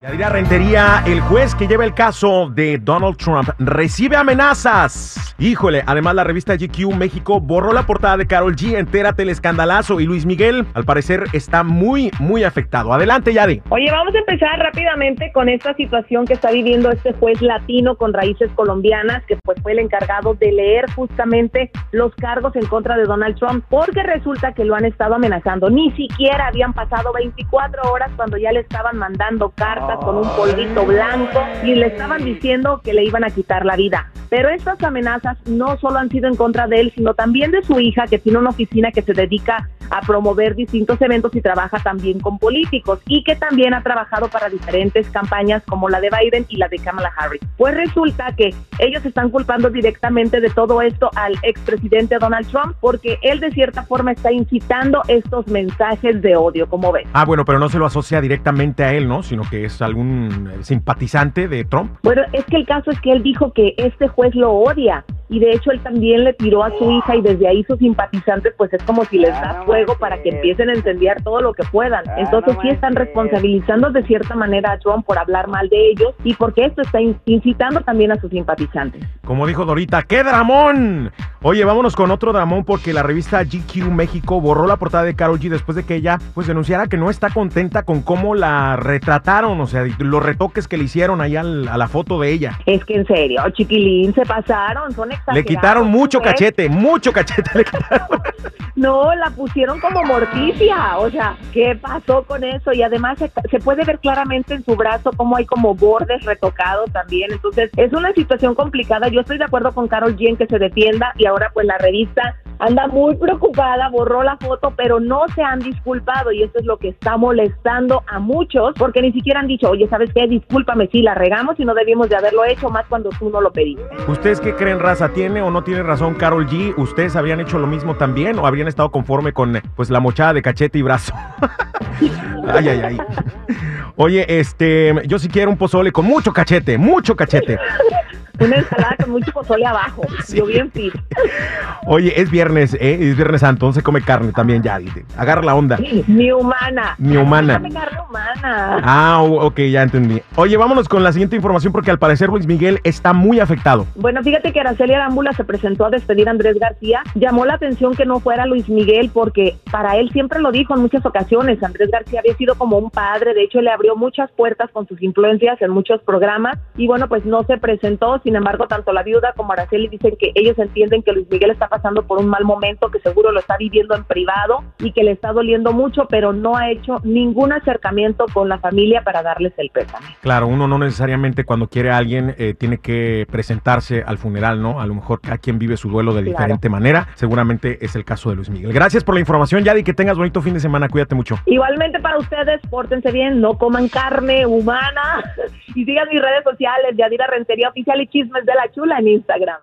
Yadira Rentería, el juez que lleva el caso de Donald Trump, recibe amenazas. Híjole, además la revista GQ México borró la portada de Carol G, entérate el escandalazo y Luis Miguel al parecer está muy, muy afectado. Adelante, Yadi. Oye, vamos a empezar rápidamente con esta situación que está viviendo este juez latino con raíces colombianas, que pues fue el encargado de leer justamente los cargos en contra de Donald Trump, porque resulta que lo han estado amenazando. Ni siquiera habían pasado 24 horas cuando ya le estaban mandando con un polvito blanco y le estaban diciendo que le iban a quitar la vida. Pero estas amenazas no solo han sido en contra de él, sino también de su hija, que tiene una oficina que se dedica a promover distintos eventos y trabaja también con políticos y que también ha trabajado para diferentes campañas como la de Biden y la de Kamala Harris. Pues resulta que ellos están culpando directamente de todo esto al expresidente Donald Trump porque él de cierta forma está incitando estos mensajes de odio, como ven. Ah, bueno, pero no se lo asocia directamente a él, ¿no? Sino que es algún simpatizante de Trump. Bueno, es que el caso es que él dijo que este juez lo odia y de hecho él también le tiró a su hija y desde ahí sus simpatizantes pues es como si les da fuego para que empiecen a incendiar todo lo que puedan. Entonces sí están responsabilizando de cierta manera a Trump por hablar mal de ellos y porque esto está incitando también a sus simpatizantes. Como dijo Dorita, ¡qué dramón! Oye, vámonos con otro dramón porque la revista GQ México borró la portada de Carol G después de que ella pues denunciara que no está contenta con cómo la retrataron, o sea, los retoques que le hicieron ahí a la foto de ella. Es que en serio, chiquilín, se pasaron, son le quitaron mucho cachete, mucho cachete le quitaron. No, la pusieron como morticia. O sea, ¿qué pasó con eso? Y además se, puede ver claramente en su brazo cómo hay como bordes retocados también. Entonces, es una situación complicada. Yo estoy de acuerdo con Carol G en que se defienda y ahora pues la revista anda muy preocupada, borró la foto, pero no se han disculpado y eso es lo que está molestando a muchos porque ni siquiera han dicho, oye, ¿sabes qué? Discúlpame si la regamos y no debimos de haberlo hecho más cuando tú no lo pediste. ¿Ustedes qué creen, raza? ¿Tiene o no tiene razón Carol G? ¿Ustedes habrían hecho lo mismo también o habrían estado conforme con pues la mochada de cachete y brazo? ay, ay, ay. Oye, este, yo sí quiero un pozole con mucho cachete, mucho cachete. Una ensalada con mucho pozole abajo. Yo bien fit. Oye, es viernes, ¿eh? Es viernes santo, entonces come carne también ya. Agarra la onda. Mi humana. Mi humana. carne humana. Ah, ok, ya entendí. Oye, vámonos con la siguiente información porque al parecer Luis Miguel está muy afectado. Bueno, fíjate que Araceli Arámbula se presentó a despedir a Andrés García. Llamó la atención que no fuera Luis Miguel porque para él siempre lo dijo en muchas ocasiones. Andrés García había sido como un padre, de hecho le abrió muchas puertas con sus influencias en muchos programas y bueno, pues no se presentó sin embargo, tanto la viuda como Araceli dicen que ellos entienden que Luis Miguel está pasando por un mal momento, que seguro lo está viviendo en privado y que le está doliendo mucho, pero no ha hecho ningún acercamiento con la familia para darles el pésame. Claro, uno no necesariamente cuando quiere a alguien eh, tiene que presentarse al funeral, ¿no? A lo mejor cada quien vive su duelo de diferente manera. Seguramente es el caso de Luis Miguel. Gracias por la información, Yadi, que tengas bonito fin de semana. Cuídate mucho. Igualmente para ustedes, pórtense bien, no coman carne humana y sigan mis redes sociales, Yadira Rentería Oficial y Chismes de la Chula en Instagram.